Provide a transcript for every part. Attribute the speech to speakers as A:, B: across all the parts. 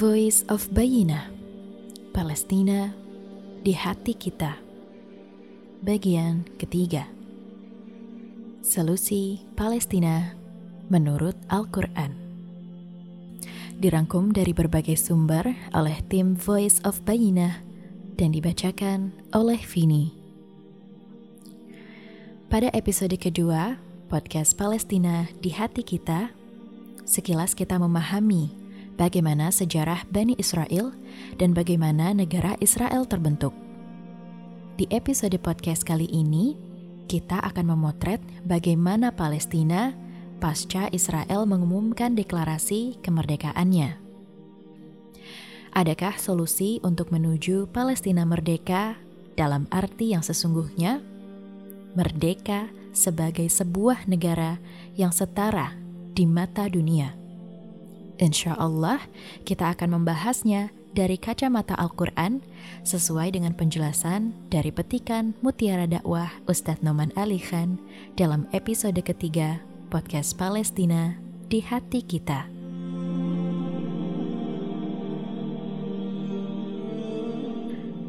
A: Voice of Bayina Palestina di hati kita. Bagian ketiga. Solusi Palestina menurut Al-Quran. Dirangkum dari berbagai sumber oleh tim Voice of Bayina dan dibacakan oleh Vini. Pada episode kedua, podcast Palestina di hati kita, sekilas kita memahami bagaimana sejarah Bani Israel dan bagaimana negara Israel terbentuk. Di episode podcast kali ini, kita akan memotret bagaimana Palestina pasca Israel mengumumkan deklarasi kemerdekaannya. Adakah solusi untuk menuju Palestina merdeka dalam arti yang sesungguhnya? Merdeka sebagai sebuah negara yang setara di mata dunia. Insya Allah, kita akan membahasnya dari kacamata Al-Quran sesuai dengan penjelasan dari petikan Mutiara Dakwah Ustadz Noman Ali Khan dalam episode ketiga podcast Palestina di hati kita.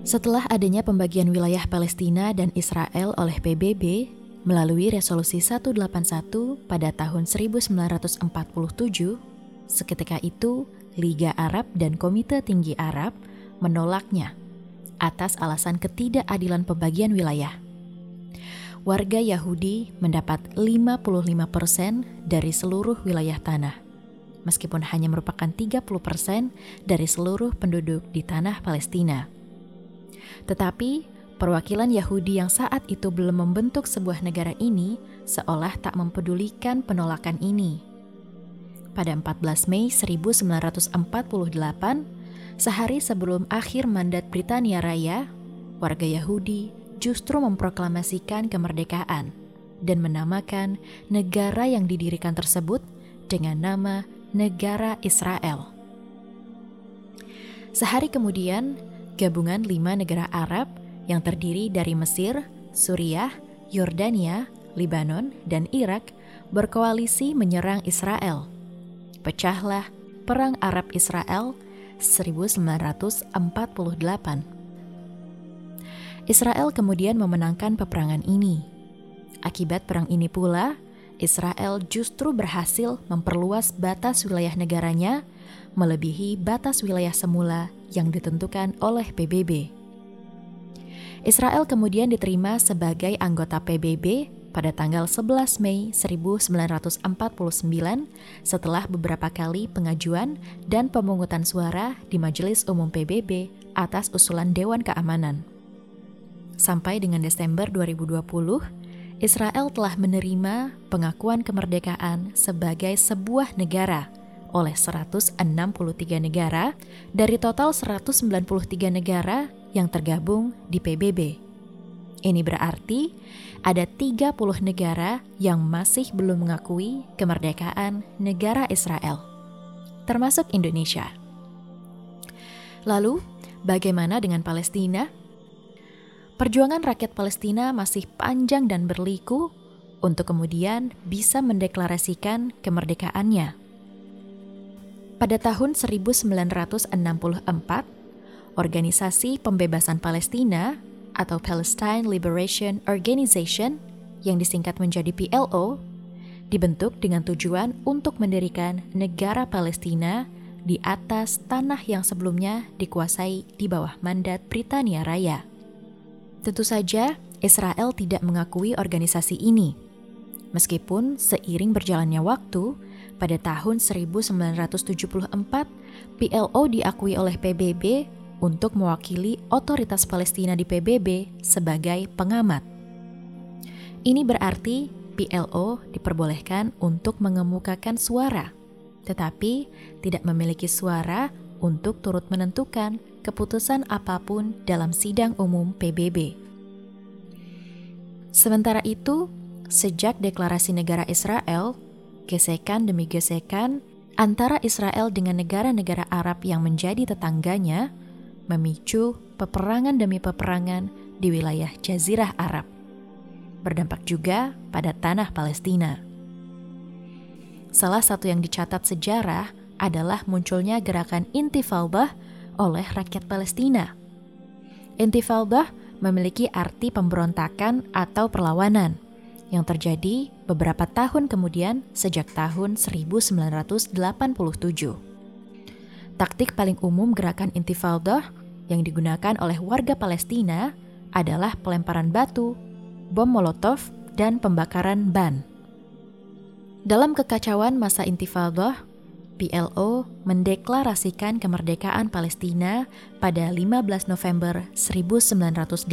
A: Setelah adanya pembagian wilayah Palestina dan Israel oleh PBB, Melalui Resolusi 181 pada tahun 1947, seketika itu Liga Arab dan Komite Tinggi Arab menolaknya atas alasan ketidakadilan pembagian wilayah. Warga Yahudi mendapat 55% dari seluruh wilayah tanah, meskipun hanya merupakan 30% dari seluruh penduduk di tanah Palestina. Tetapi Perwakilan Yahudi yang saat itu belum membentuk sebuah negara ini seolah tak mempedulikan penolakan ini. Pada 14 Mei 1948, sehari sebelum akhir mandat Britania Raya, warga Yahudi justru memproklamasikan kemerdekaan dan menamakan negara yang didirikan tersebut dengan nama Negara Israel. Sehari kemudian, gabungan lima negara Arab yang terdiri dari Mesir, Suriah, Yordania, Libanon, dan Irak berkoalisi menyerang Israel. Pecahlah Perang Arab Israel 1948. Israel kemudian memenangkan peperangan ini. Akibat perang ini pula, Israel justru berhasil memperluas batas wilayah negaranya melebihi batas wilayah semula yang ditentukan oleh PBB. Israel kemudian diterima sebagai anggota PBB pada tanggal 11 Mei 1949 setelah beberapa kali pengajuan dan pemungutan suara di Majelis Umum PBB atas usulan Dewan Keamanan. Sampai dengan Desember 2020, Israel telah menerima pengakuan kemerdekaan sebagai sebuah negara oleh 163 negara dari total 193 negara yang tergabung di PBB. Ini berarti ada 30 negara yang masih belum mengakui kemerdekaan negara Israel, termasuk Indonesia. Lalu, bagaimana dengan Palestina? Perjuangan rakyat Palestina masih panjang dan berliku untuk kemudian bisa mendeklarasikan kemerdekaannya. Pada tahun 1964, Organisasi Pembebasan Palestina atau Palestine Liberation Organization yang disingkat menjadi PLO dibentuk dengan tujuan untuk mendirikan negara Palestina di atas tanah yang sebelumnya dikuasai di bawah mandat Britania Raya. Tentu saja, Israel tidak mengakui organisasi ini. Meskipun seiring berjalannya waktu, pada tahun 1974, PLO diakui oleh PBB untuk mewakili otoritas Palestina di PBB sebagai pengamat. Ini berarti PLO diperbolehkan untuk mengemukakan suara, tetapi tidak memiliki suara untuk turut menentukan keputusan apa pun dalam sidang umum PBB. Sementara itu, sejak deklarasi negara Israel, gesekan demi gesekan antara Israel dengan negara-negara Arab yang menjadi tetangganya memicu peperangan demi peperangan di wilayah Jazirah Arab. Berdampak juga pada tanah Palestina. salah satu yang dicatat sejarah adalah munculnya gerakan Intifaldah oleh rakyat Palestina. Intifaldah memiliki arti pemberontakan atau perlawanan yang terjadi beberapa tahun kemudian sejak tahun 1987. Taktik paling umum gerakan Intifaldah yang digunakan oleh warga Palestina adalah pelemparan batu, bom molotov, dan pembakaran ban. Dalam kekacauan masa Intifaldah, PLO mendeklarasikan kemerdekaan Palestina pada 15 November 1988.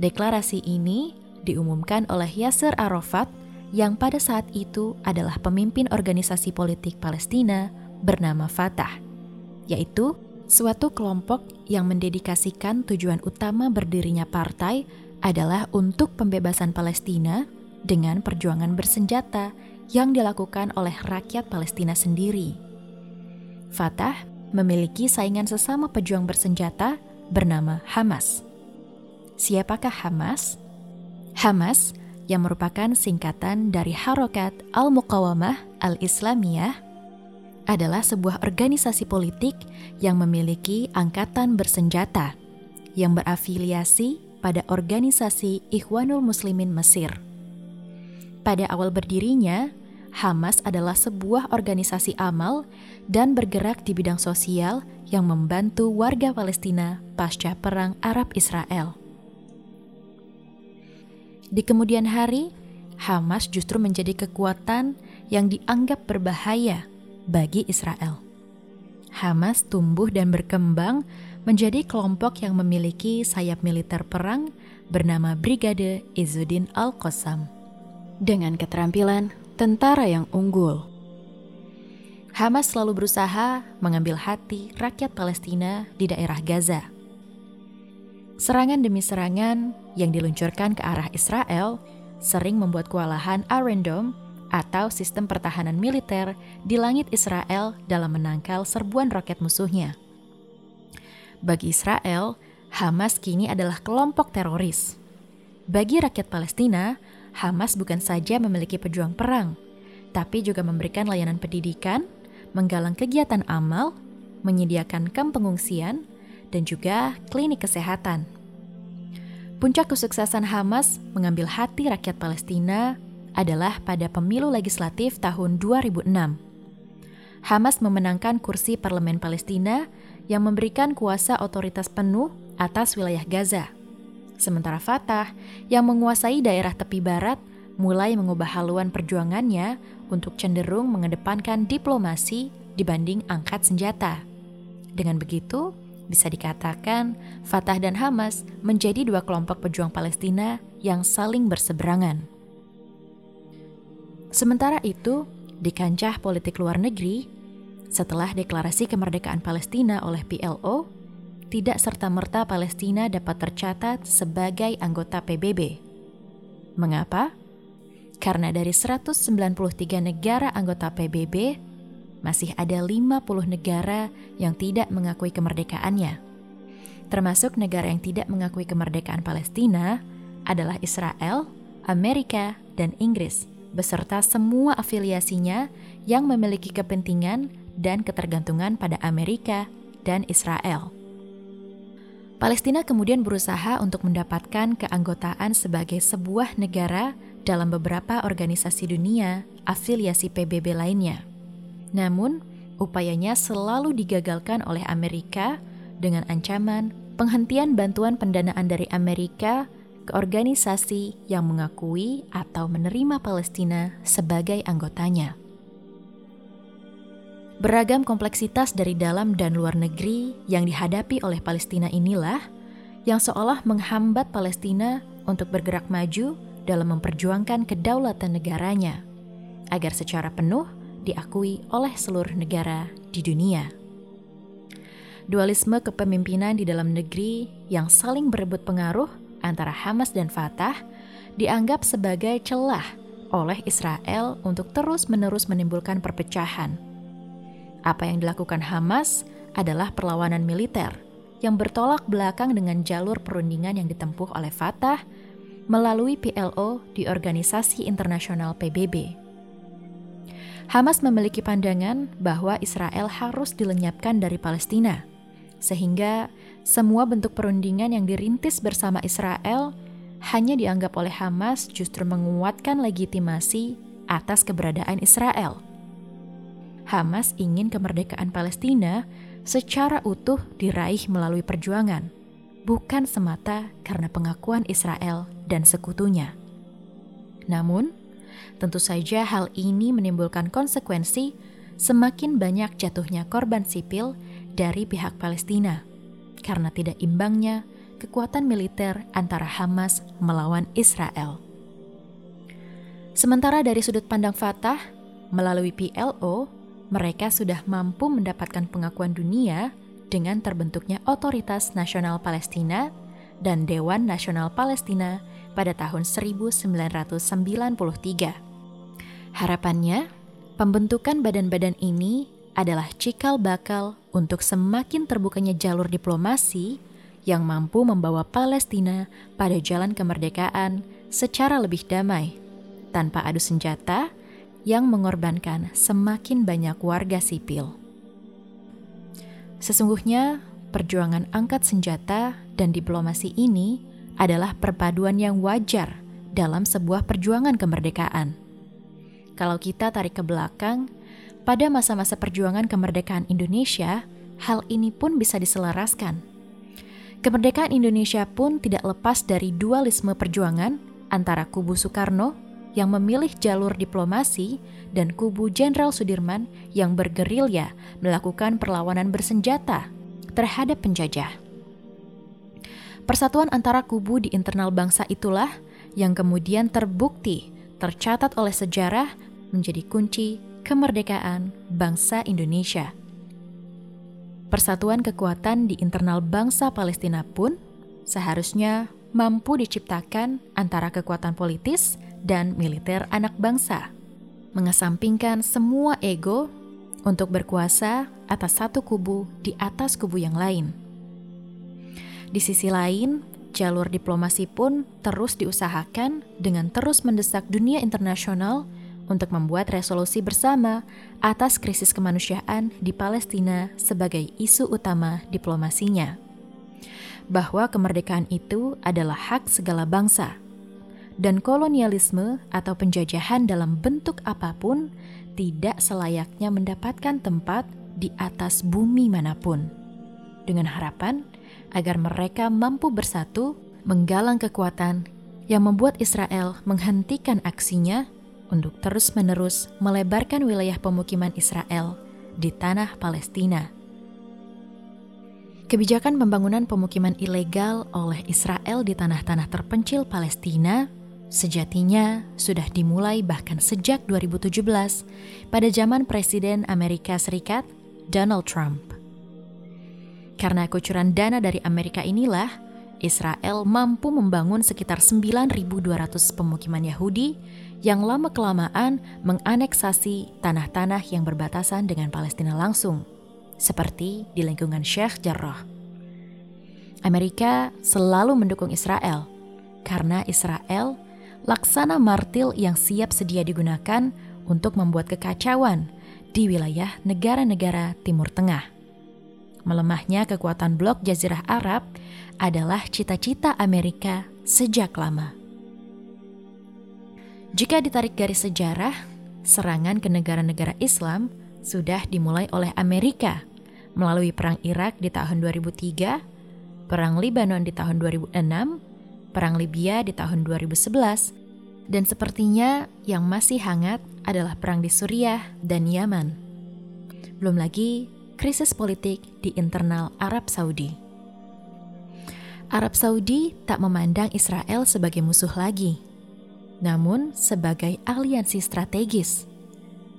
A: Deklarasi ini diumumkan oleh Yasser Arafat yang pada saat itu adalah pemimpin organisasi politik Palestina bernama Fatah, yaitu suatu kelompok yang mendedikasikan tujuan utama berdirinya partai adalah untuk pembebasan Palestina dengan perjuangan bersenjata yang dilakukan oleh rakyat Palestina sendiri. Fatah memiliki saingan sesama pejuang bersenjata bernama Hamas. Siapakah Hamas? Hamas yang merupakan singkatan dari Harokat Al-Muqawamah Al-Islamiyah adalah sebuah organisasi politik yang memiliki angkatan bersenjata yang berafiliasi pada organisasi Ikhwanul Muslimin Mesir. Pada awal berdirinya, Hamas adalah sebuah organisasi amal dan bergerak di bidang sosial yang membantu warga Palestina pasca Perang Arab-Israel. Di kemudian hari, Hamas justru menjadi kekuatan yang dianggap berbahaya bagi Israel. Hamas tumbuh dan berkembang menjadi kelompok yang memiliki sayap militer perang bernama Brigade Izzuddin Al-Qassam. Dengan keterampilan tentara yang unggul. Hamas selalu berusaha mengambil hati rakyat Palestina di daerah Gaza. Serangan demi serangan yang diluncurkan ke arah Israel sering membuat kewalahan Iron Dome atau sistem pertahanan militer di langit Israel dalam menangkal serbuan roket musuhnya. Bagi Israel, Hamas kini adalah kelompok teroris. Bagi rakyat Palestina, Hamas bukan saja memiliki pejuang perang, tapi juga memberikan layanan pendidikan, menggalang kegiatan amal, menyediakan kamp pengungsian, dan juga klinik kesehatan. Puncak kesuksesan Hamas mengambil hati rakyat Palestina adalah pada pemilu legislatif tahun 2006. Hamas memenangkan kursi parlemen Palestina yang memberikan kuasa otoritas penuh atas wilayah Gaza. Sementara Fatah yang menguasai daerah tepi barat mulai mengubah haluan perjuangannya untuk cenderung mengedepankan diplomasi dibanding angkat senjata. Dengan begitu, bisa dikatakan Fatah dan Hamas menjadi dua kelompok pejuang Palestina yang saling berseberangan. Sementara itu, di kancah politik luar negeri, setelah deklarasi kemerdekaan Palestina oleh PLO, tidak serta-merta Palestina dapat tercatat sebagai anggota PBB. Mengapa? Karena dari 193 negara anggota PBB, masih ada 50 negara yang tidak mengakui kemerdekaannya. Termasuk negara yang tidak mengakui kemerdekaan Palestina adalah Israel, Amerika, dan Inggris, beserta semua afiliasinya yang memiliki kepentingan dan ketergantungan pada Amerika dan Israel. Palestina kemudian berusaha untuk mendapatkan keanggotaan sebagai sebuah negara dalam beberapa organisasi dunia afiliasi PBB lainnya. Namun, upayanya selalu digagalkan oleh Amerika dengan ancaman penghentian bantuan pendanaan dari Amerika organisasi yang mengakui atau menerima Palestina sebagai anggotanya. Beragam kompleksitas dari dalam dan luar negeri yang dihadapi oleh Palestina inilah yang seolah menghambat Palestina untuk bergerak maju dalam memperjuangkan kedaulatan negaranya agar secara penuh diakui oleh seluruh negara di dunia. Dualisme kepemimpinan di dalam negeri yang saling berebut pengaruh antara Hamas dan Fatah dianggap sebagai celah oleh Israel untuk terus-menerus menimbulkan perpecahan apa yang dilakukan Hamas adalah perlawanan militer yang bertolak belakang dengan jalur perundingan yang ditempuh oleh Fatah melalui PLO di Organisasi Internasional PBB. Hamas memiliki pandangan bahwa Israel harus dilenyapkan dari Palestina, sehingga semua bentuk perundingan yang dirintis bersama Israel hanya dianggap oleh Hamas justru menguatkan legitimasi atas keberadaan Israel. Hamas ingin kemerdekaan Palestina secara utuh diraih melalui perjuangan, bukan semata karena pengakuan Israel dan sekutunya. Namun, Tentu saja hal ini menimbulkan konsekuensi semakin banyak jatuhnya korban sipil dari pihak Palestina karena tidak imbangnya kekuatan militer antara Hamas melawan Israel. Sementara dari sudut pandang Fatah, melalui PLO, mereka sudah mampu mendapatkan pengakuan dunia dengan terbentuknya Otoritas Nasional Palestina dan Dewan Nasional Palestina pada tahun 1993. Harapannya, pembentukan badan-badan ini adalah cikal bakal untuk semakin terbukanya jalur diplomasi yang mampu membawa Palestina pada jalan kemerdekaan secara lebih damai, tanpa adu senjata yang mengorbankan semakin banyak warga sipil. Sesungguhnya, perjuangan angkat senjata dan diplomasi ini adalah perpaduan yang wajar dalam sebuah perjuangan kemerdekaan kalau kita tarik ke belakang, pada masa-masa perjuangan kemerdekaan Indonesia, hal ini pun bisa diselaraskan. Kemerdekaan Indonesia pun tidak lepas dari dualisme perjuangan antara kubu Soekarno yang memilih jalur diplomasi dan kubu Jenderal Sudirman yang bergerilya melakukan perlawanan bersenjata terhadap penjajah. Persatuan antara kubu di internal bangsa itulah yang kemudian terbukti tercatat oleh sejarah menjadi kunci kemerdekaan bangsa Indonesia. Persatuan kekuatan di internal bangsa Palestina pun seharusnya mampu diciptakan antara kekuatan politis dan militer anak bangsa, mengesampingkan semua ego untuk berkuasa atas satu kubu di atas kubu yang lain. Di sisi lain, jalur diplomasi pun terus diusahakan dengan terus mendesak dunia internasional untuk membuat resolusi bersama atas krisis kemanusiaan di Palestina sebagai isu utama diplomasinya. Bahwa kemerdekaan itu adalah hak segala bangsa, dan kolonialisme atau penjajahan dalam bentuk apa pun tidak selayaknya mendapatkan tempat di atas bumi mana pun. Dengan harapan agar mereka mampu bersatu menggalang kekuatan yang membuat Israel menghentikan aksinya untuk terus-menerus melebarkan wilayah pemukiman Israel di tanah Palestina. Kebijakan pembangunan pemukiman ilegal oleh Israel di tanah-tanah terpencil Palestina sejatinya sudah dimulai bahkan sejak 2017 pada zaman Presiden Amerika Serikat Donald Trump. Karena kucuran dana dari Amerika inilah, Israel mampu membangun sekitar 9.200 pemukiman Yahudi yang lama-kelamaan menganeksasi tanah-tanah yang berbatasan dengan Palestina langsung, seperti di lingkungan Sheikh Jarrah. Amerika selalu mendukung Israel karena Israel laksana martil yang siap sedia digunakan untuk membuat kekacauan di wilayah negara-negara Timur Tengah. Melemahnya kekuatan blok Jazirah Arab adalah cita-cita Amerika sejak lama. Jika ditarik garis sejarah, serangan ke negara-negara Islam sudah dimulai oleh Amerika melalui Perang Irak di tahun 2003, Perang Libanon di tahun 2006, Perang Libya di tahun 2011, dan sepertinya yang masih hangat adalah Perang di Suriah dan Yaman. Belum lagi krisis politik di internal Arab Saudi. Arab Saudi tak memandang Israel sebagai musuh lagi namun sebagai aliansi strategis,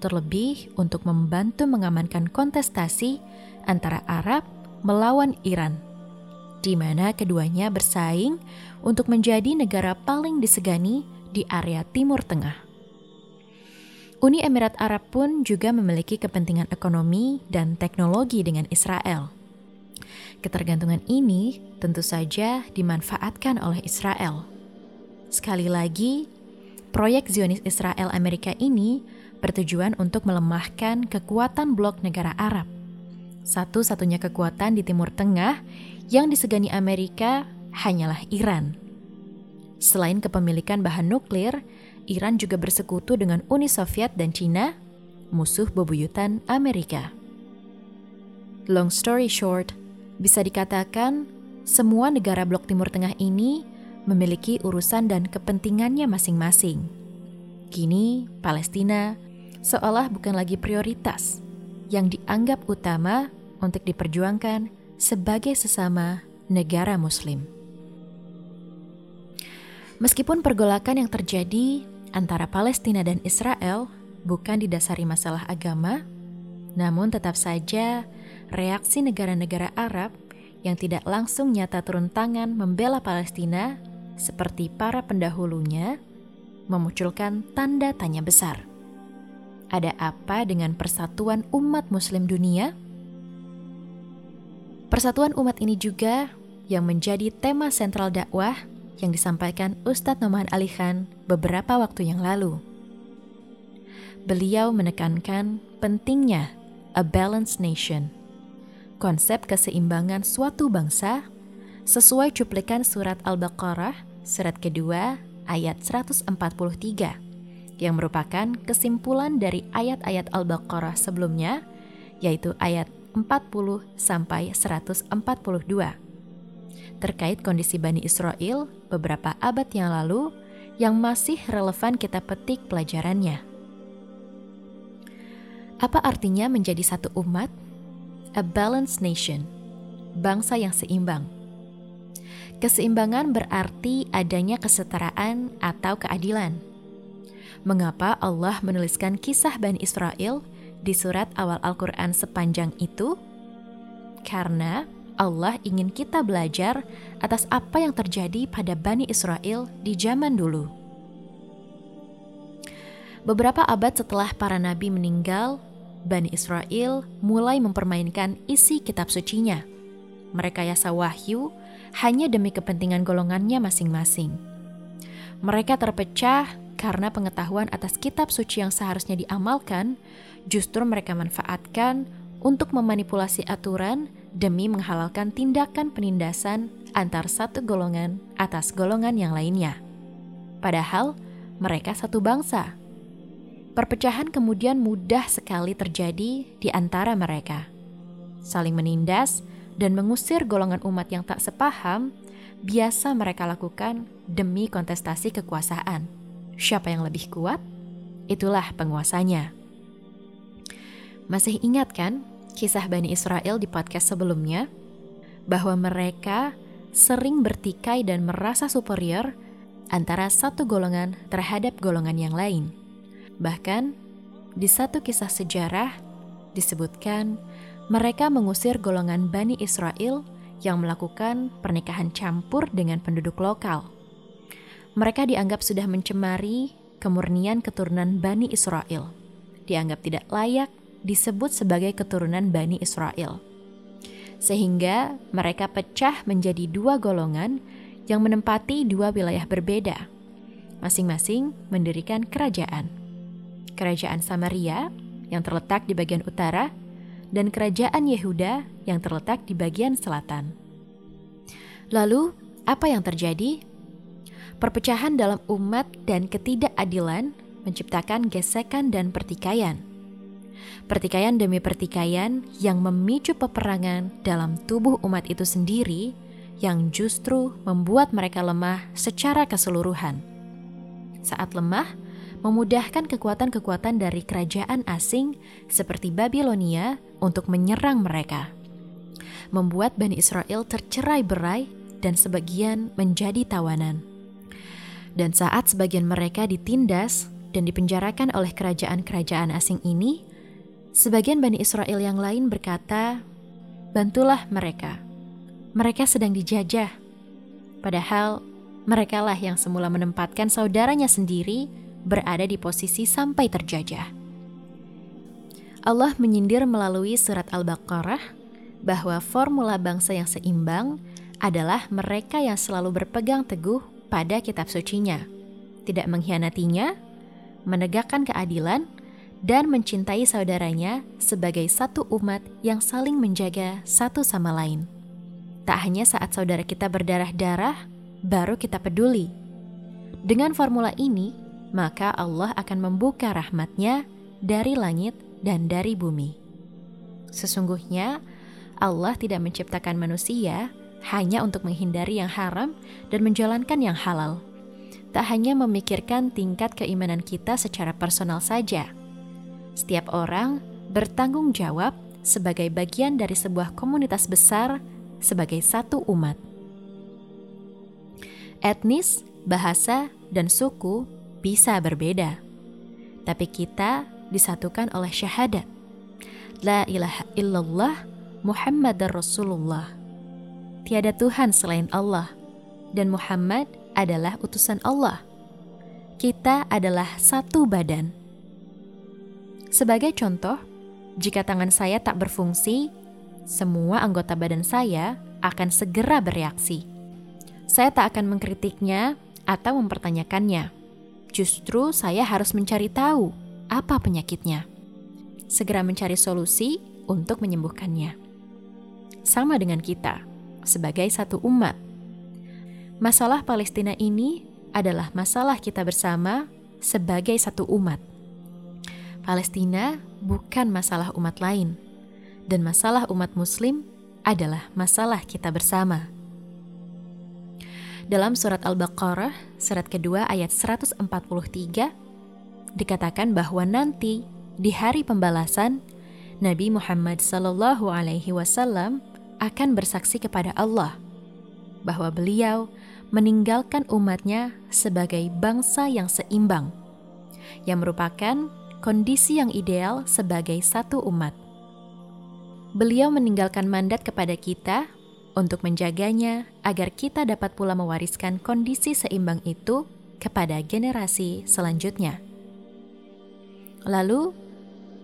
A: terlebih untuk membantu mengamankan kontestasi antara Arab melawan Iran, di mana keduanya bersaing untuk menjadi negara paling disegani di area Timur Tengah. Uni Emirat Arab pun juga memiliki kepentingan ekonomi dan teknologi dengan Israel. Ketergantungan ini tentu saja dimanfaatkan oleh Israel. Sekali lagi, proyek Zionis Israel Amerika ini bertujuan untuk melemahkan kekuatan blok negara Arab. Satu-satunya kekuatan di Timur Tengah yang disegani Amerika hanyalah Iran. Selain kepemilikan bahan nuklir, Iran juga bersekutu dengan Uni Soviet dan Cina, musuh bebuyutan Amerika. Long story short, bisa dikatakan semua negara blok Timur Tengah ini memiliki urusan dan kepentingannya masing-masing. Kini, Palestina seolah bukan lagi prioritas yang dianggap utama untuk diperjuangkan sebagai sesama negara Muslim. Meskipun pergolakan yang terjadi antara Palestina dan Israel bukan didasari masalah agama, namun tetap saja reaksi negara-negara Arab yang tidak langsung nyata turun tangan membela Palestina seperti para pendahulunya memunculkan tanda tanya besar. Ada apa dengan persatuan umat Muslim dunia? Persatuan umat ini juga yang menjadi tema sentral dakwah yang disampaikan Ustadz Noman Ali Khan beberapa waktu yang lalu. Beliau menekankan pentingnya a balanced nation, konsep keseimbangan suatu bangsa sesuai cuplikan surat Al-Baqarah, surat kedua ayat 143, yang merupakan kesimpulan dari ayat-ayat Al-Baqarah sebelumnya, yaitu ayat 40 sampai 142 terkait kondisi Bani Israel beberapa abad yang lalu yang masih relevan kita petik pelajarannya. Apa artinya menjadi satu umat? A balanced nation, bangsa yang seimbang. Keseimbangan berarti adanya kesetaraan atau keadilan. Mengapa Allah menuliskan kisah Bani Israel di surat awal Al-Quran sepanjang itu? Karena Allah ingin kita belajar atas apa yang terjadi pada Bani Israel di zaman dulu. Beberapa abad setelah para nabi meninggal, Bani Israel mulai mempermainkan isi kitab sucinya. Mereka yasa wahyu hanya demi kepentingan golongannya masing-masing. Mereka terpecah karena pengetahuan atas kitab suci yang seharusnya diamalkan, justru mereka manfaatkan untuk memanipulasi aturan demi menghalalkan tindakan penindasan antar satu golongan atas golongan yang lainnya. Padahal mereka satu bangsa. Perpecahan kemudian mudah sekali terjadi di antara mereka. Saling menindas dan mengusir golongan umat yang tak sepaham biasa mereka lakukan demi kontestasi kekuasaan. Siapa yang lebih kuat? Itulah penguasanya. Masih ingat kan kisah Bani Israel di podcast sebelumnya, bahwa mereka sering bertikai dan merasa superior antara satu golongan terhadap golongan yang lain. Bahkan, di satu kisah sejarah disebutkan mereka mengusir golongan Bani Israel yang melakukan pernikahan campur dengan penduduk lokal. Mereka dianggap sudah mencemari kemurnian keturunan Bani Israel, dianggap tidak layak disebut sebagai keturunan Bani Israel. Sehingga mereka pecah menjadi dua golongan yang menempati dua wilayah berbeda, masing-masing mendirikan kerajaan. Kerajaan Samaria yang terletak di bagian utara dan kerajaan Yehuda yang terletak di bagian selatan. Lalu, apa yang terjadi? Perpecahan dalam umat dan ketidakadilan menciptakan gesekan dan pertikaian pertikaian demi pertikaian yang memicu peperangan dalam tubuh umat itu sendiri yang justru membuat mereka lemah secara keseluruhan. Saat lemah, memudahkan kekuatan-kekuatan dari kerajaan asing seperti Babilonia untuk menyerang mereka. Membuat Bani Israel tercerai-berai dan sebagian menjadi tawanan. Dan saat sebagian mereka ditindas dan dipenjarakan oleh kerajaan-kerajaan asing ini, Sebagian Bani Israel yang lain berkata, "Bantulah mereka. Mereka sedang dijajah." Padahal merekalah yang semula menempatkan saudaranya sendiri berada di posisi sampai terjajah. Allah menyindir melalui surat Al-Baqarah bahwa formula bangsa yang seimbang adalah mereka yang selalu berpegang teguh pada kitab sucinya, tidak mengkhianatinya, menegakkan keadilan, dan mencintai saudaranya sebagai satu umat yang saling menjaga satu sama lain. Tak hanya saat saudara kita berdarah-darah, baru kita peduli. Dengan formula ini, maka Allah akan membuka rahmatnya dari langit dan dari bumi. Sesungguhnya, Allah tidak menciptakan manusia hanya untuk menghindari yang haram dan menjalankan yang halal. Tak hanya memikirkan tingkat keimanan kita secara personal saja, setiap orang bertanggung jawab sebagai bagian dari sebuah komunitas besar sebagai satu umat. Etnis, bahasa, dan suku bisa berbeda, tapi kita disatukan oleh syahadat. La ilaha illallah Muhammad Rasulullah. Tiada Tuhan selain Allah, dan Muhammad adalah utusan Allah. Kita adalah satu badan sebagai contoh, jika tangan saya tak berfungsi, semua anggota badan saya akan segera bereaksi. Saya tak akan mengkritiknya atau mempertanyakannya. Justru saya harus mencari tahu apa penyakitnya. Segera mencari solusi untuk menyembuhkannya. Sama dengan kita, sebagai satu umat. Masalah Palestina ini adalah masalah kita bersama sebagai satu umat. Palestina bukan masalah umat lain, dan masalah umat Muslim adalah masalah kita bersama. Dalam surat Al-Baqarah, surat kedua ayat 143, dikatakan bahwa nanti di hari pembalasan, Nabi Muhammad Sallallahu Alaihi Wasallam akan bersaksi kepada Allah bahwa beliau meninggalkan umatnya sebagai bangsa yang seimbang, yang merupakan kondisi yang ideal sebagai satu umat. Beliau meninggalkan mandat kepada kita untuk menjaganya agar kita dapat pula mewariskan kondisi seimbang itu kepada generasi selanjutnya. Lalu,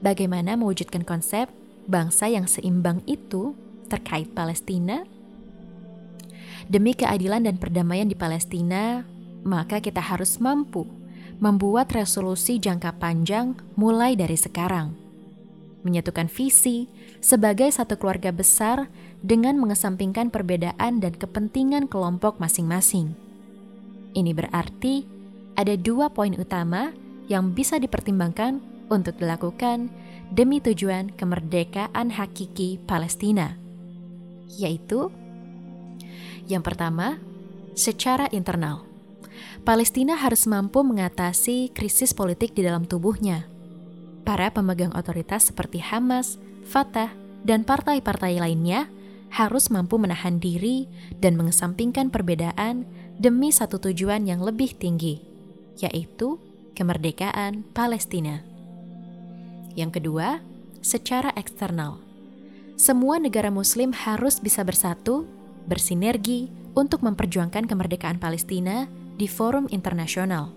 A: bagaimana mewujudkan konsep bangsa yang seimbang itu terkait Palestina? Demi keadilan dan perdamaian di Palestina, maka kita harus mampu membuat resolusi jangka panjang mulai dari sekarang. Menyatukan visi sebagai satu keluarga besar dengan mengesampingkan perbedaan dan kepentingan kelompok masing-masing. Ini berarti ada dua poin utama yang bisa dipertimbangkan untuk dilakukan demi tujuan kemerdekaan hakiki Palestina, yaitu yang pertama, secara internal Palestina harus mampu mengatasi krisis politik di dalam tubuhnya. Para pemegang otoritas seperti Hamas, Fatah, dan partai-partai lainnya harus mampu menahan diri dan mengesampingkan perbedaan demi satu tujuan yang lebih tinggi, yaitu kemerdekaan Palestina. Yang kedua, secara eksternal. Semua negara muslim harus bisa bersatu, bersinergi untuk memperjuangkan kemerdekaan Palestina di forum internasional.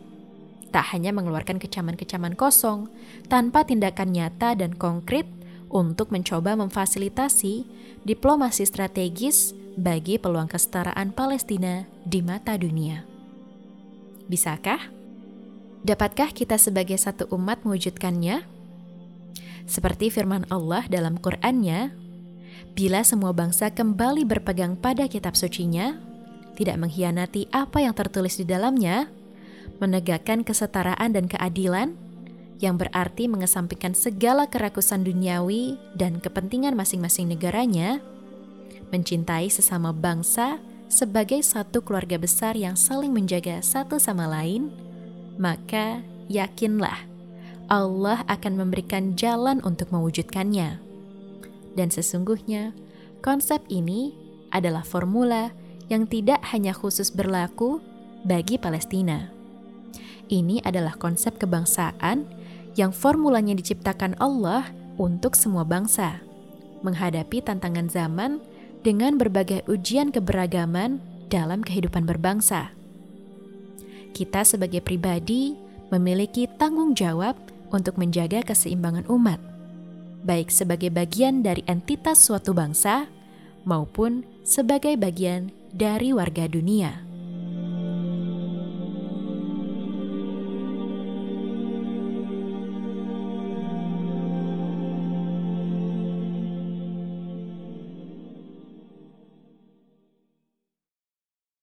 A: Tak hanya mengeluarkan kecaman-kecaman kosong, tanpa tindakan nyata dan konkret untuk mencoba memfasilitasi diplomasi strategis bagi peluang kesetaraan Palestina di mata dunia. Bisakah? Dapatkah kita sebagai satu umat mewujudkannya? Seperti firman Allah dalam Qur'annya, bila semua bangsa kembali berpegang pada kitab sucinya, tidak mengkhianati apa yang tertulis di dalamnya, menegakkan kesetaraan dan keadilan, yang berarti mengesampingkan segala kerakusan duniawi dan kepentingan masing-masing negaranya, mencintai sesama bangsa sebagai satu keluarga besar yang saling menjaga satu sama lain, maka yakinlah Allah akan memberikan jalan untuk mewujudkannya. Dan sesungguhnya, konsep ini adalah formula yang tidak hanya khusus berlaku bagi Palestina. Ini adalah konsep kebangsaan yang formulanya diciptakan Allah untuk semua bangsa, menghadapi tantangan zaman dengan berbagai ujian keberagaman dalam kehidupan berbangsa. Kita sebagai pribadi memiliki tanggung jawab untuk menjaga keseimbangan umat, baik sebagai bagian dari entitas suatu bangsa maupun sebagai bagian dari warga dunia.